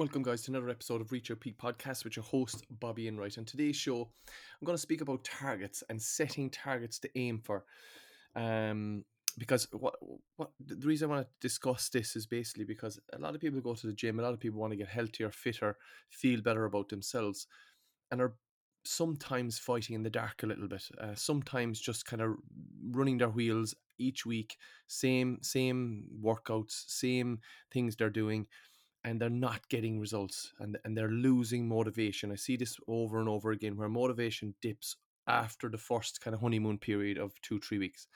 Welcome, guys, to another episode of Reach Your Peak podcast with your host, Bobby Enright. On today's show, I'm going to speak about targets and setting targets to aim for. Um, because what what the reason I want to discuss this is basically because a lot of people go to the gym, a lot of people want to get healthier, fitter, feel better about themselves, and are sometimes fighting in the dark a little bit. Uh, sometimes just kind of running their wheels each week, same same workouts, same things they're doing and they're not getting results and, and they're losing motivation. I see this over and over again where motivation dips after the first kind of honeymoon period of two, three weeks.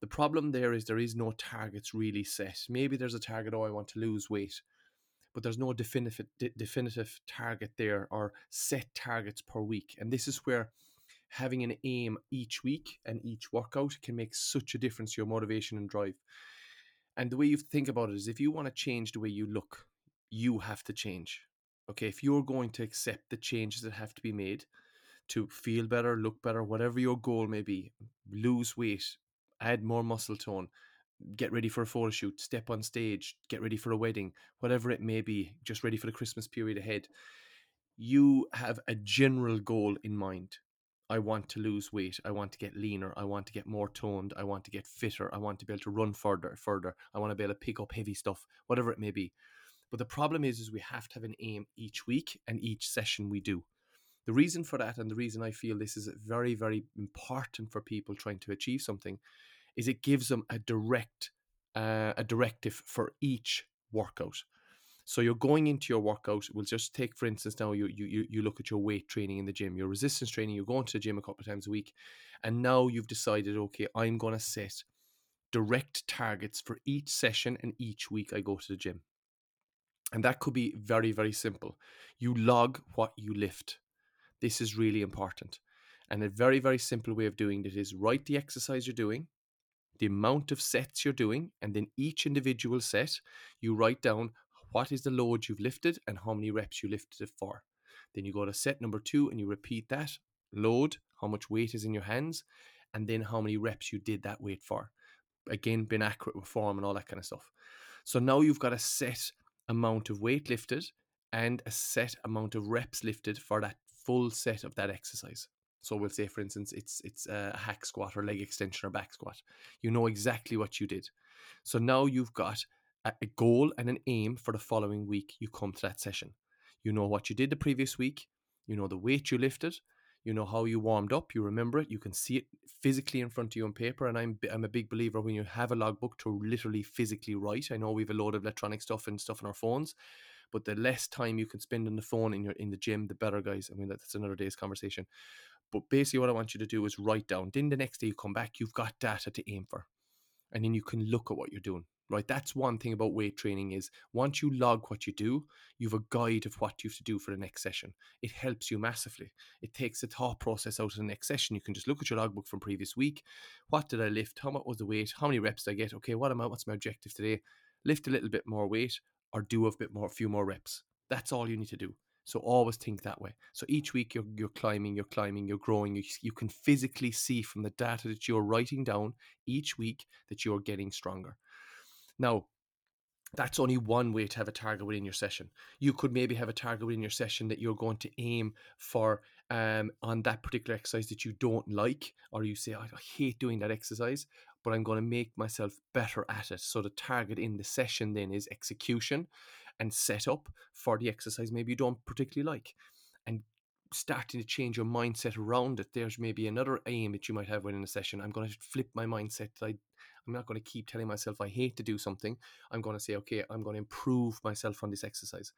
The problem there is there is no targets really set. Maybe there's a target, oh, I want to lose weight, but there's no definitive definitive target there or set targets per week. And this is where having an aim each week and each workout can make such a difference to your motivation and drive. And the way you think about it is if you want to change the way you look, you have to change. Okay, if you're going to accept the changes that have to be made to feel better, look better, whatever your goal may be, lose weight, add more muscle tone, get ready for a photo shoot, step on stage, get ready for a wedding, whatever it may be, just ready for the Christmas period ahead. You have a general goal in mind. I want to lose weight. I want to get leaner. I want to get more toned. I want to get fitter. I want to be able to run further, further. I want to be able to pick up heavy stuff, whatever it may be. But the problem is, is we have to have an aim each week and each session we do. The reason for that, and the reason I feel this is very, very important for people trying to achieve something, is it gives them a direct, uh, a directive for each workout. So you're going into your workout. We'll just take, for instance, now you you you look at your weight training in the gym, your resistance training. You're going to the gym a couple of times a week, and now you've decided, okay, I'm going to set direct targets for each session and each week I go to the gym. And that could be very, very simple. You log what you lift. This is really important. And a very, very simple way of doing it is write the exercise you're doing, the amount of sets you're doing, and then each individual set, you write down what is the load you've lifted and how many reps you lifted it for. Then you go to set number two and you repeat that load, how much weight is in your hands, and then how many reps you did that weight for. Again, being accurate with form and all that kind of stuff. So now you've got a set amount of weight lifted and a set amount of reps lifted for that full set of that exercise. So we'll say, for instance, it's it's a hack squat or leg extension or back squat. You know exactly what you did. So now you've got a goal and an aim for the following week. You come to that session. You know what you did the previous week. You know the weight you lifted. You know how you warmed up. You remember it. You can see it physically in front of you on paper. And I'm I'm a big believer when you have a logbook to literally physically write. I know we have a load of electronic stuff and stuff on our phones, but the less time you can spend on the phone in your in the gym, the better, guys. I mean that's another day's conversation. But basically, what I want you to do is write down. Then the next day you come back, you've got data to aim for, and then you can look at what you're doing right that's one thing about weight training is once you log what you do you've a guide of what you have to do for the next session. It helps you massively. It takes the thought process out of the next session. You can just look at your logbook from previous week. What did i lift? How much was the weight? How many reps did i get? Okay what am I, what's my objective today? Lift a little bit more weight or do a bit more a few more reps. That's all you need to do. So always think that way. So each week you're, you're climbing, you're climbing, you're growing. You, you can physically see from the data that you're writing down each week that you're getting stronger. Now, that's only one way to have a target within your session. You could maybe have a target within your session that you're going to aim for um, on that particular exercise that you don't like, or you say, I hate doing that exercise, but I'm going to make myself better at it. So the target in the session then is execution and setup for the exercise maybe you don't particularly like. And starting to change your mindset around it, there's maybe another aim that you might have within a session. I'm going to flip my mindset. I I'm not going to keep telling myself I hate to do something. I'm going to say, okay, I'm going to improve myself on this exercise.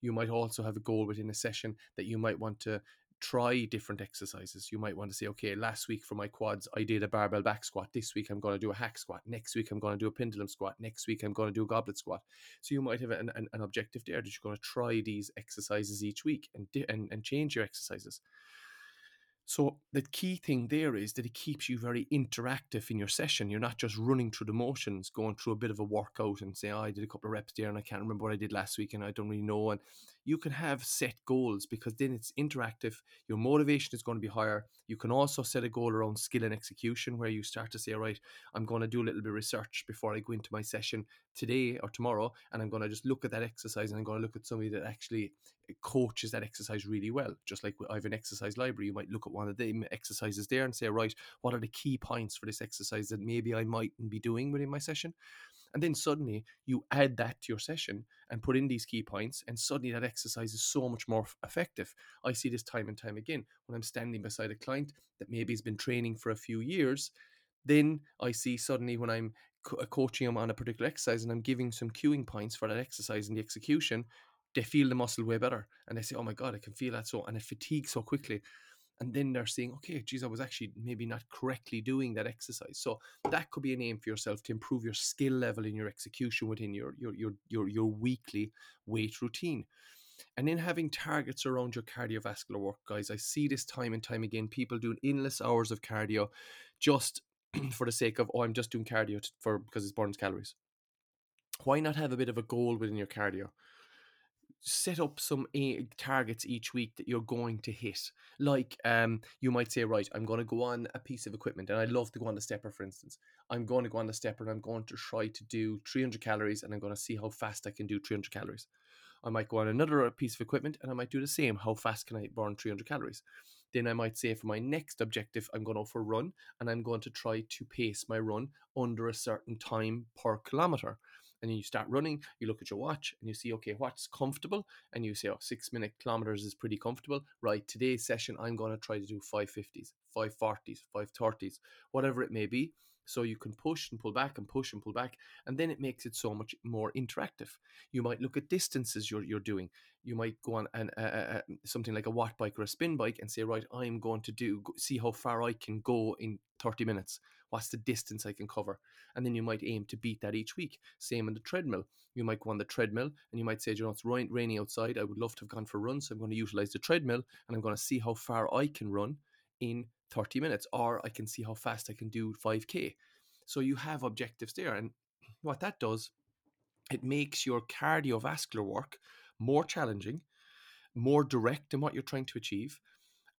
You might also have a goal within a session that you might want to try different exercises. You might want to say, okay, last week for my quads, I did a barbell back squat. This week, I'm going to do a hack squat. Next week, I'm going to do a pendulum squat. Next week, I'm going to do a goblet squat. So you might have an, an, an objective there that you're going to try these exercises each week and, and, and change your exercises. So the key thing there is that it keeps you very interactive in your session. You're not just running through the motions, going through a bit of a workout and say, oh, I did a couple of reps there and I can't remember what I did last week and I don't really know. And you can have set goals because then it's interactive. Your motivation is going to be higher. You can also set a goal around skill and execution where you start to say, all right, I'm going to do a little bit of research before I go into my session today or tomorrow. And I'm going to just look at that exercise and I'm going to look at somebody that actually eh, coaches that exercise really well. Just like I have an exercise library, you might look at one of the exercises there and say, right, what are the key points for this exercise that maybe I mightn't be doing within my session? And then suddenly you add that to your session and put in these key points, and suddenly that exercise is so much more effective. I see this time and time again when I'm standing beside a client that maybe has been training for a few years. Then I see suddenly when I'm co- uh, coaching them on a particular exercise and I'm giving some cueing points for that exercise and the execution, they feel the muscle way better. And they say, oh my God, I can feel that so, and it fatigues so quickly and then they're saying, okay, geez, I was actually maybe not correctly doing that exercise. So that could be an aim for yourself to improve your skill level in your execution within your your your your, your weekly weight routine. And then having targets around your cardiovascular work, guys. I see this time and time again. People doing endless hours of cardio just for the sake of, oh, I'm just doing cardio for because it burns calories. Why not have a bit of a goal within your cardio? Set up some a- targets each week that you're going to hit. Like um, you might say, right, I'm going to go on a piece of equipment, and I love to go on the stepper, for instance. I'm going to go on the stepper, and I'm going to try to do 300 calories, and I'm going to see how fast I can do 300 calories. I might go on another uh, piece of equipment, and I might do the same. How fast can I burn 300 calories? Then I might say for my next objective, I'm going to for a run, and I'm going to try to pace my run under a certain time per kilometer and then you start running, you look at your watch and you see, okay, what's comfortable? And you say, oh, six minute kilometers is pretty comfortable. Right, today's session, I'm going to try to do 550s, 540s, 530s, whatever it may be. So you can push and pull back and push and pull back, and then it makes it so much more interactive. You might look at distances you're, you're doing. You might go on uh something like a watt bike or a spin bike and say, right, I'm going to do see how far I can go in 30 minutes. What's the distance I can cover? And then you might aim to beat that each week. Same on the treadmill. You might go on the treadmill and you might say, you know, it's raining outside. I would love to have gone for a run, so I'm going to utilize the treadmill and I'm going to see how far I can run in 30 minutes, or I can see how fast I can do 5K. So you have objectives there. And what that does, it makes your cardiovascular work more challenging, more direct in what you're trying to achieve,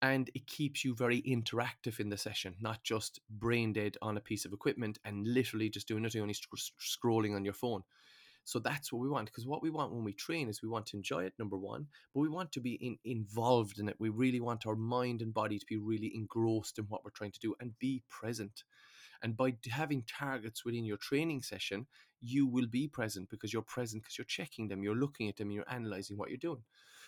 and it keeps you very interactive in the session, not just brain dead on a piece of equipment and literally just doing it, only sc- scrolling on your phone. So that's what we want because what we want when we train is we want to enjoy it, number one, but we want to be in, involved in it. We really want our mind and body to be really engrossed in what we're trying to do and be present. And by having targets within your training session, you will be present because you're present because you're checking them, you're looking at them, you're analyzing what you're doing.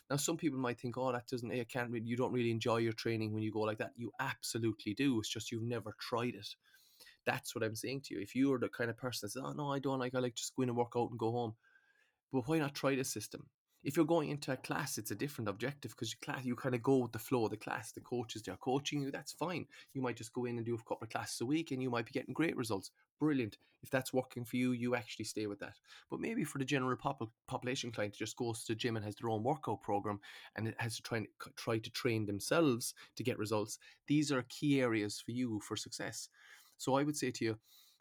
Now, some people might think, "Oh, that doesn't, I can't really, you don't really enjoy your training when you go like that." You absolutely do. It's just you've never tried it. That's what I'm saying to you. If you're the kind of person that says, "Oh no, I don't like, I like just go in and work out and go home," but why not try the system? If you're going into a class, it's a different objective because you class you kind of go with the flow of the class. The coaches they're coaching you, that's fine. You might just go in and do a couple of classes a week, and you might be getting great results. Brilliant. If that's working for you, you actually stay with that. But maybe for the general pop- population client, just goes to the gym and has their own workout program, and it has to try and try to train themselves to get results. These are key areas for you for success. So I would say to you,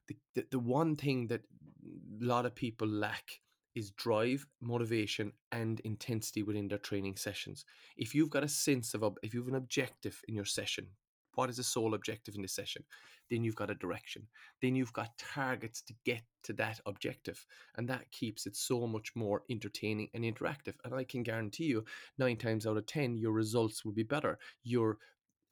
the, the, the one thing that a lot of people lack is drive, motivation, and intensity within their training sessions. If you've got a sense of, if you have an objective in your session, what is the sole objective in this session? Then you've got a direction. Then you've got targets to get to that objective. And that keeps it so much more entertaining and interactive. And I can guarantee you, nine times out of 10, your results will be better. Your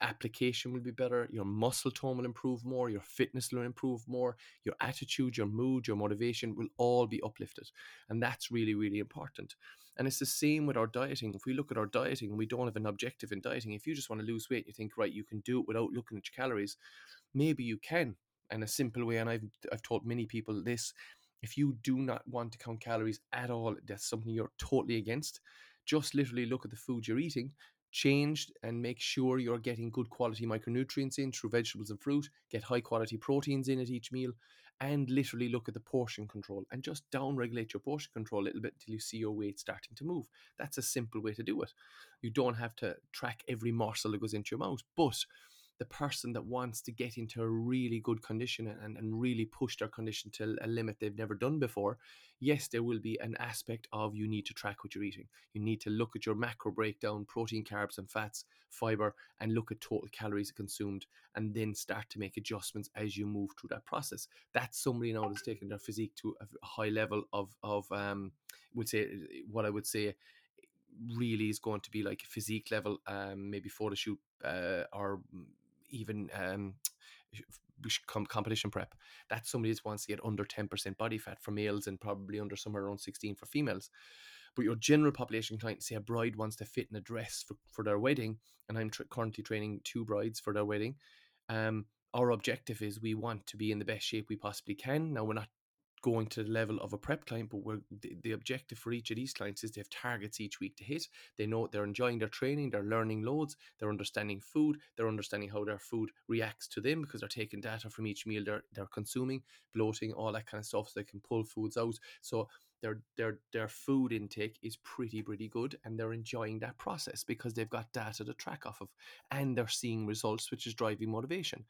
application will be better, your muscle tone will improve more, your fitness will improve more, your attitude, your mood, your motivation will all be uplifted. And that's really, really important. And it's the same with our dieting. If we look at our dieting, and we don't have an objective in dieting. If you just want to lose weight, you think, right, you can do it without looking at your calories. Maybe you can. And a simple way, and I've I've taught many people this. If you do not want to count calories at all, that's something you're totally against. Just literally look at the food you're eating, changed and make sure you're getting good quality micronutrients in through vegetables and fruit, get high quality proteins in at each meal, and literally look at the portion control and just down regulate your portion control a little bit until you see your weight starting to move. That's a simple way to do it. You don't have to track every morsel that goes into your mouth, but the person that wants to get into a really good condition and, and really push their condition to a limit they've never done before, yes, there will be an aspect of you need to track what you're eating. You need to look at your macro breakdown, protein, carbs, and fats, fiber, and look at total calories consumed, and then start to make adjustments as you move through that process. That's somebody now that's taken their physique to a high level of of um, would say what I would say really is going to be like physique level, um, maybe photo shoot uh, or even um, competition prep. That's somebody that wants to get under 10% body fat for males and probably under somewhere around 16 for females. But your general population client, say a bride wants to fit in a dress for, for their wedding, and I'm tr- currently training two brides for their wedding. Um, our objective is we want to be in the best shape we possibly can. Now we're not going to the level of a prep client, but we're, the, the objective for each of these clients is they have targets each week to hit. They know they're enjoying their training, they're learning loads, they're understanding food, they're understanding how their food reacts to them because they're taking data from each meal they're, they're consuming, bloating, all that kind of stuff. So they can pull foods out. So their their their food intake is pretty pretty good and they're enjoying that process because they've got data to track off of and they're seeing results which is driving motivation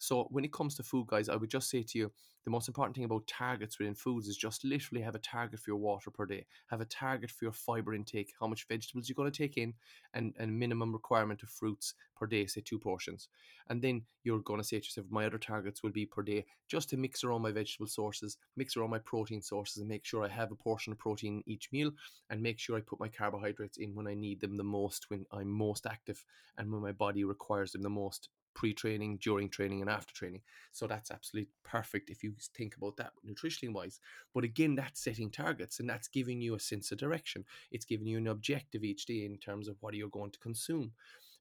so when it comes to food, guys, I would just say to you, the most important thing about targets within foods is just literally have a target for your water per day, have a target for your fiber intake, how much vegetables you're going to take in, and a minimum requirement of fruits per day, say two portions. And then you're going to say to yourself, my other targets will be per day, just to mix around my vegetable sources, mix around my protein sources, and make sure I have a portion of protein each meal, and make sure I put my carbohydrates in when I need them the most, when I'm most active, and when my body requires them the most pre training, during training, and after training. So that's absolutely perfect if you think about that nutritionally wise. But again, that's setting targets and that's giving you a sense of direction. It's giving you an objective each day in terms of what you're going to consume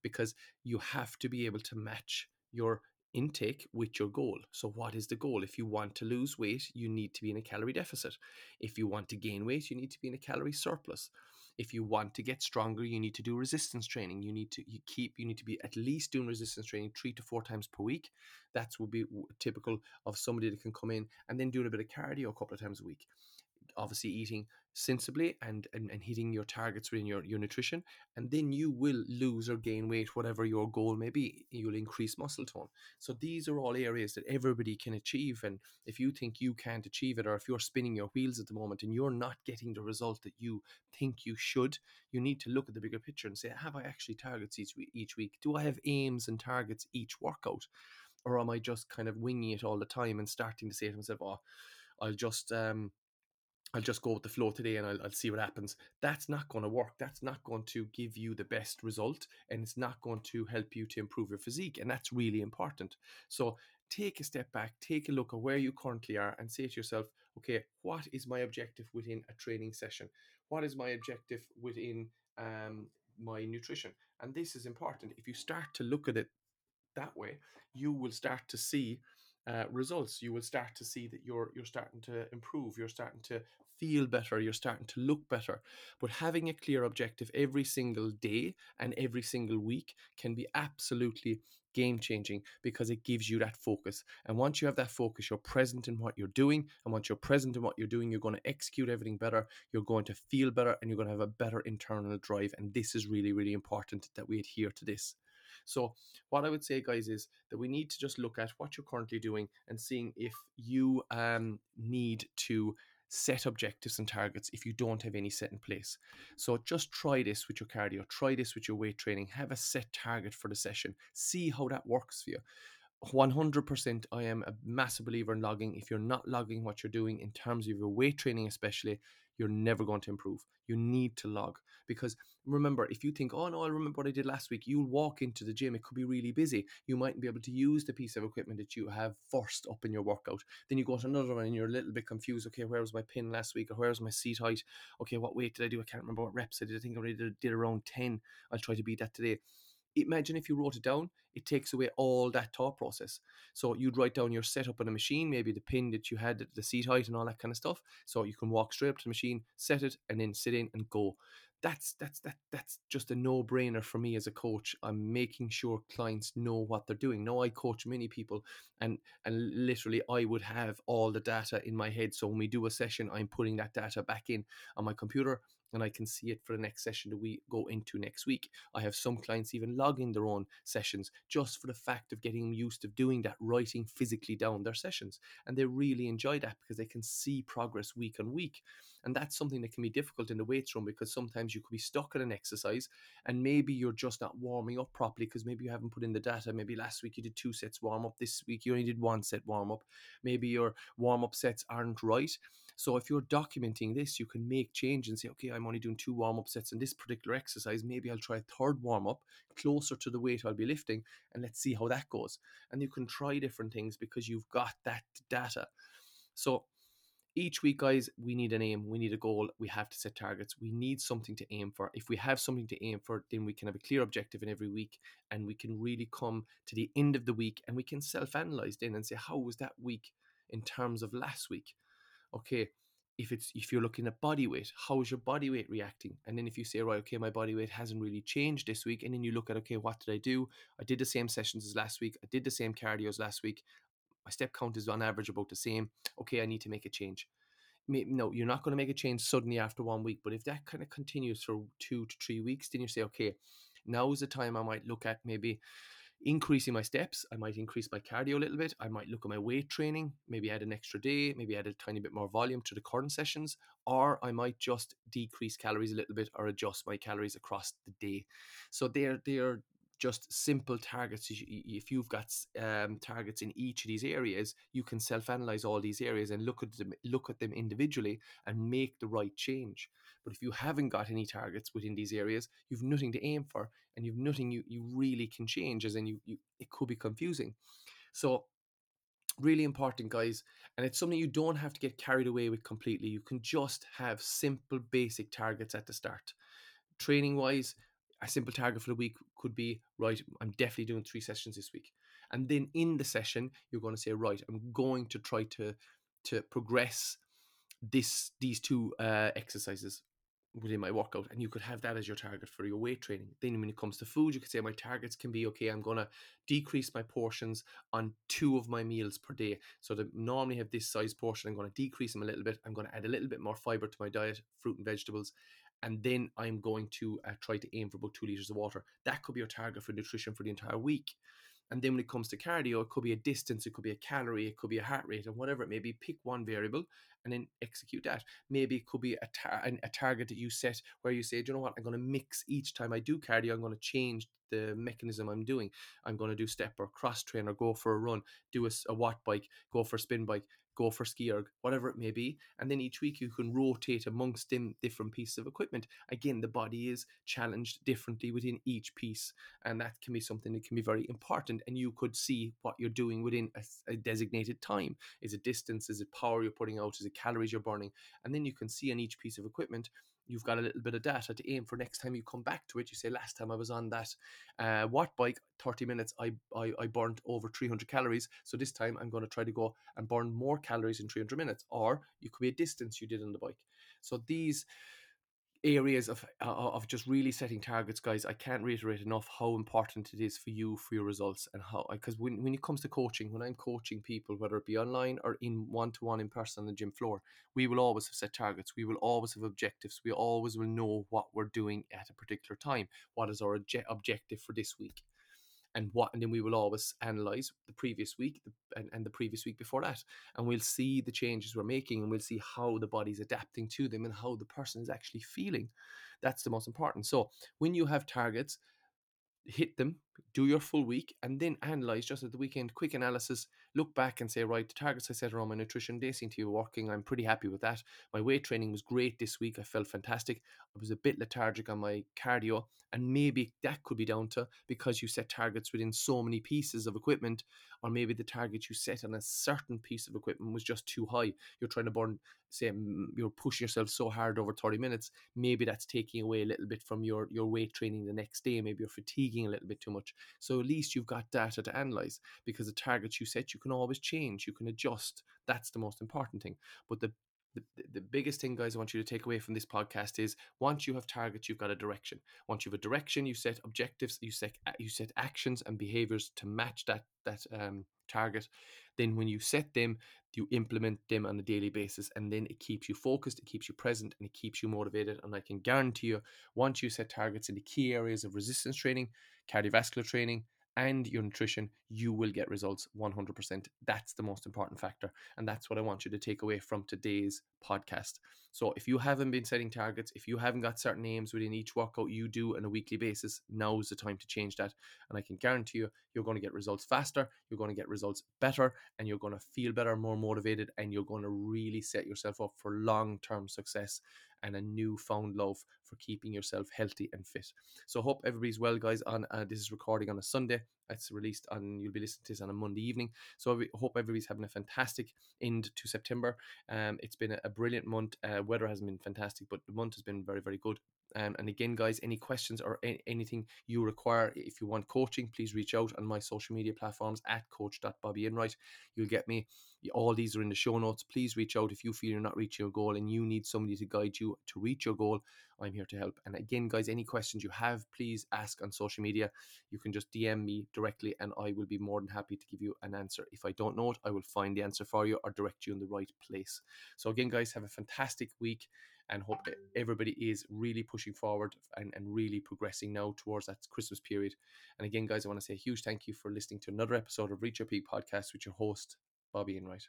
because you have to be able to match your intake with your goal. So, what is the goal? If you want to lose weight, you need to be in a calorie deficit. If you want to gain weight, you need to be in a calorie surplus if you want to get stronger, you need to do resistance training. You need to you keep you need to be at least doing resistance training three to four times per week. That would be typical of somebody that can come in and then doing a bit of cardio a couple of times a week obviously eating sensibly and, and, and hitting your targets within your, your nutrition, and then you will lose or gain weight, whatever your goal may be. You'll increase muscle tone. So these are all areas that everybody can achieve. And if you think you can't achieve it, or if you're spinning your wheels at the moment and you're not getting the result that you think you should, you need to look at the bigger picture and say, have I actually targets each week? Each week? Do I have aims and targets each workout? Or am I just kind of winging it all the time and starting to say to myself, oh, I'll just um, I'll just go with the flow today and I'll, I'll see what happens. That's not going to work. That's not going to give you the best result and it's not going to help you to improve your physique. And that's really important. So take a step back, take a look at where you currently are and say to yourself, okay, what is my objective within a training session? What is my objective within um, my nutrition? And this is important. If you start to look at it that way, you will start to see uh, results, you will start to see that you're you're starting to improve. You're starting to feel better. You're starting to look better. But having a clear objective every single day and every single week can be absolutely game changing because it gives you that focus. And once you have that focus, you're present in what you're doing. And once you're present in what you're doing, you're going to execute everything better. You're going to feel better and you're going to have a better internal drive. And this is really, really important that we adhere to this. So, what I would say, guys, is that we need to just look at what you're currently doing and seeing if you um, need to set objectives and targets if you don't have any set in place. So just try this with your cardio, try this with your weight training, have a set target for the session, see how that works for you. 100% I am a massive believer in logging. If you're not logging what you're doing in terms of your weight training, especially, you're never going to improve. You need to log because remember, if you think, oh no, I remember what I did last week, you'll walk into the gym. It could be really busy. You mightn't be able to use the piece of equipment that you have first up in your workout. Then you go to another one and you're a little bit confused. Okay, where was my pin last week or where was my seat height? Okay, what weight did I do? I can't remember what reps I did. I think I did, did around 10. I'll try to beat that today imagine if you wrote it down, it takes away all that thought process. So you'd write down your setup on a machine, maybe the pin that you had, the seat height, and all that kind of stuff. So you can walk straight up to the machine, set it, and then sit in and go. that's that's that that's just a no-brainer for me as a coach i'm making sure clients know what they're doing Now i coach many people and and literally i would have all the data in my head so when we do a session i'm putting that data back in on my computer and I can see it for the next session that we go into next week. I have some clients even logging their own sessions just for the fact of getting used to doing that, writing physically down their sessions. And they really enjoy that because they can see progress week on week. And that's something that can be difficult in the weights room because sometimes you could be stuck at an exercise and maybe you're just not warming up properly because maybe you haven't put in the data. Maybe last week you did two sets warm up, this week you only did one set warm up. Maybe your warm up sets aren't right. So if you're documenting this, you can make change and say, okay, I'm only doing two warm up sets in this particular exercise. Maybe I'll try a third warm up closer to the weight I'll be lifting and let's see how that goes. And you can try different things because you've got that data. So each week, guys, we need an aim, we need a goal, we have to set targets, we need something to aim for. If we have something to aim for, then we can have a clear objective in every week and we can really come to the end of the week and we can self analyze then and say, how was that week in terms of last week? Okay, if it's if you're looking at body weight, how is your body weight reacting? And then if you say, right, okay, my body weight hasn't really changed this week, and then you look at, okay, what did I do? I did the same sessions as last week. I did the same cardio as last week. My step count is on average about the same. Okay, I need to make a change. No, you're not going to make a change suddenly after one week, but if that kind of continues for two to three weeks, then you say, okay, now is the time I might look at maybe increasing my steps. I might increase my cardio a little bit. I might look at my weight training, maybe add an extra day, maybe add a tiny bit more volume to the current sessions, or I might just decrease calories a little bit or adjust my calories across the day. So they're they're just simple targets. If you've got um, targets in each of these areas, you can self-analyze all these areas and look at them, look at them individually, and make the right change. But if you haven't got any targets within these areas, you've nothing to aim for, and you've nothing you, you really can change. As in, you, you it could be confusing. So really important guys and it's something you don't have to get carried away with completely you can just have simple basic targets at the start training wise a simple target for the week could be right i'm definitely doing three sessions this week and then in the session you're going to say right i'm going to try to to progress this these two uh, exercises within my workout and you could have that as your target for your weight training then when it comes to food you could say my targets can be okay i'm going to decrease my portions on two of my meals per day so to normally have this size portion i'm going to decrease them a little bit i'm going to add a little bit more fiber to my diet fruit and vegetables and then I'm going to uh, try to aim for about two liters of water. That could be your target for nutrition for the entire week. And then when it comes to cardio, it could be a distance, it could be a calorie, it could be a heart rate, and whatever it may be. Pick one variable and then execute that. Maybe it could be a, tar- a target that you set where you say, do you know what, I'm going to mix each time I do cardio, I'm going to change the mechanism I'm doing. I'm going to do step or cross train or go for a run, do a, a watt bike, go for a spin bike, go for ski erg, whatever it may be. And then each week you can rotate amongst them different pieces of equipment. Again, the body is challenged differently within each piece. And that can be something that can be very important. And you could see what you're doing within a, a designated time. Is it distance? Is it power you're putting out? Is it calories you're burning? And then you can see on each piece of equipment you've got a little bit of data to aim for next time you come back to it. You say, last time I was on that uh, watt bike, 30 minutes, I, I, I burned over 300 calories. So this time I'm going to try to go and burn more calories in 300 minutes. Or you could be a distance you did on the bike. So these areas of uh, of just really setting targets guys i can't reiterate enough how important it is for you for your results and how because when, when it comes to coaching when i'm coaching people whether it be online or in one-to-one in person on the gym floor we will always have set targets. We will always have objectives. We always will know what we're doing at a particular time. What is our obje- objective for this week and what and then we will always analyze the previous week and, and the previous week before that and we'll see the changes we're making and we'll see how the body's adapting to them and how the person is actually feeling. That's the most important. So when you have targets hit them do your full week and then analyze just at the weekend quick analysis look back and say right the targets i set around my nutrition they seem to be working i'm pretty happy with that. My weight training was great this week i felt fantastic. I was a bit lethargic on my cardio and maybe that could be down to because you set targets within so many pieces of equipment or maybe the target you set on a certain piece of equipment was just too high. You're trying to burn say you're pushing yourself so hard over 30 minutes maybe that's taking away a little bit from your your weight training the next day maybe you're fatiguing a little bit too much so at least you've got data to analyze because the targets you set you can always change you can adjust that's the most important thing but the the, the biggest thing, guys, I want you to take away from this podcast is once you have targets, you've got a direction. Once you have a direction, you set objectives, you set you set actions and behaviors to match that that um, target. Then, when you set them, you implement them on a daily basis, and then it keeps you focused, it keeps you present, and it keeps you motivated. And I can guarantee you, once you set targets in the key areas of resistance training, cardiovascular training, and your nutrition, you will get results 100%. That's the most important factor. And that's what I want you to take away from today's podcast. So, if you haven't been setting targets, if you haven't got certain aims within each workout you do on a weekly basis, now's the time to change that. And I can guarantee you, you're going to get results faster, you're going to get results better, and you're going to feel better, more motivated, and you're going to really set yourself up for long term success and a newfound love for keeping yourself healthy and fit. So hope everybody's well, guys. On uh, this is recording on a Sunday. It's released on. You'll be listening to this on a Monday evening. So I hope everybody's having a fantastic end to September. Um, it's been a, a brilliant month. Uh, weather hasn't been fantastic, but the month has been very, very good. Um, and again, guys, any questions or a- anything you require, if you want coaching, please reach out on my social media platforms at coach.bobbyenright. You'll get me. All these are in the show notes. Please reach out if you feel you're not reaching your goal and you need somebody to guide you to reach your goal. I'm here to help. And again, guys, any questions you have, please ask on social media. You can just DM me directly and I will be more than happy to give you an answer. If I don't know it, I will find the answer for you or direct you in the right place. So, again, guys, have a fantastic week and hope everybody is really pushing forward and, and really progressing now towards that Christmas period. And again, guys, I want to say a huge thank you for listening to another episode of Reach Your Peak podcast with your host, Bobby Enright.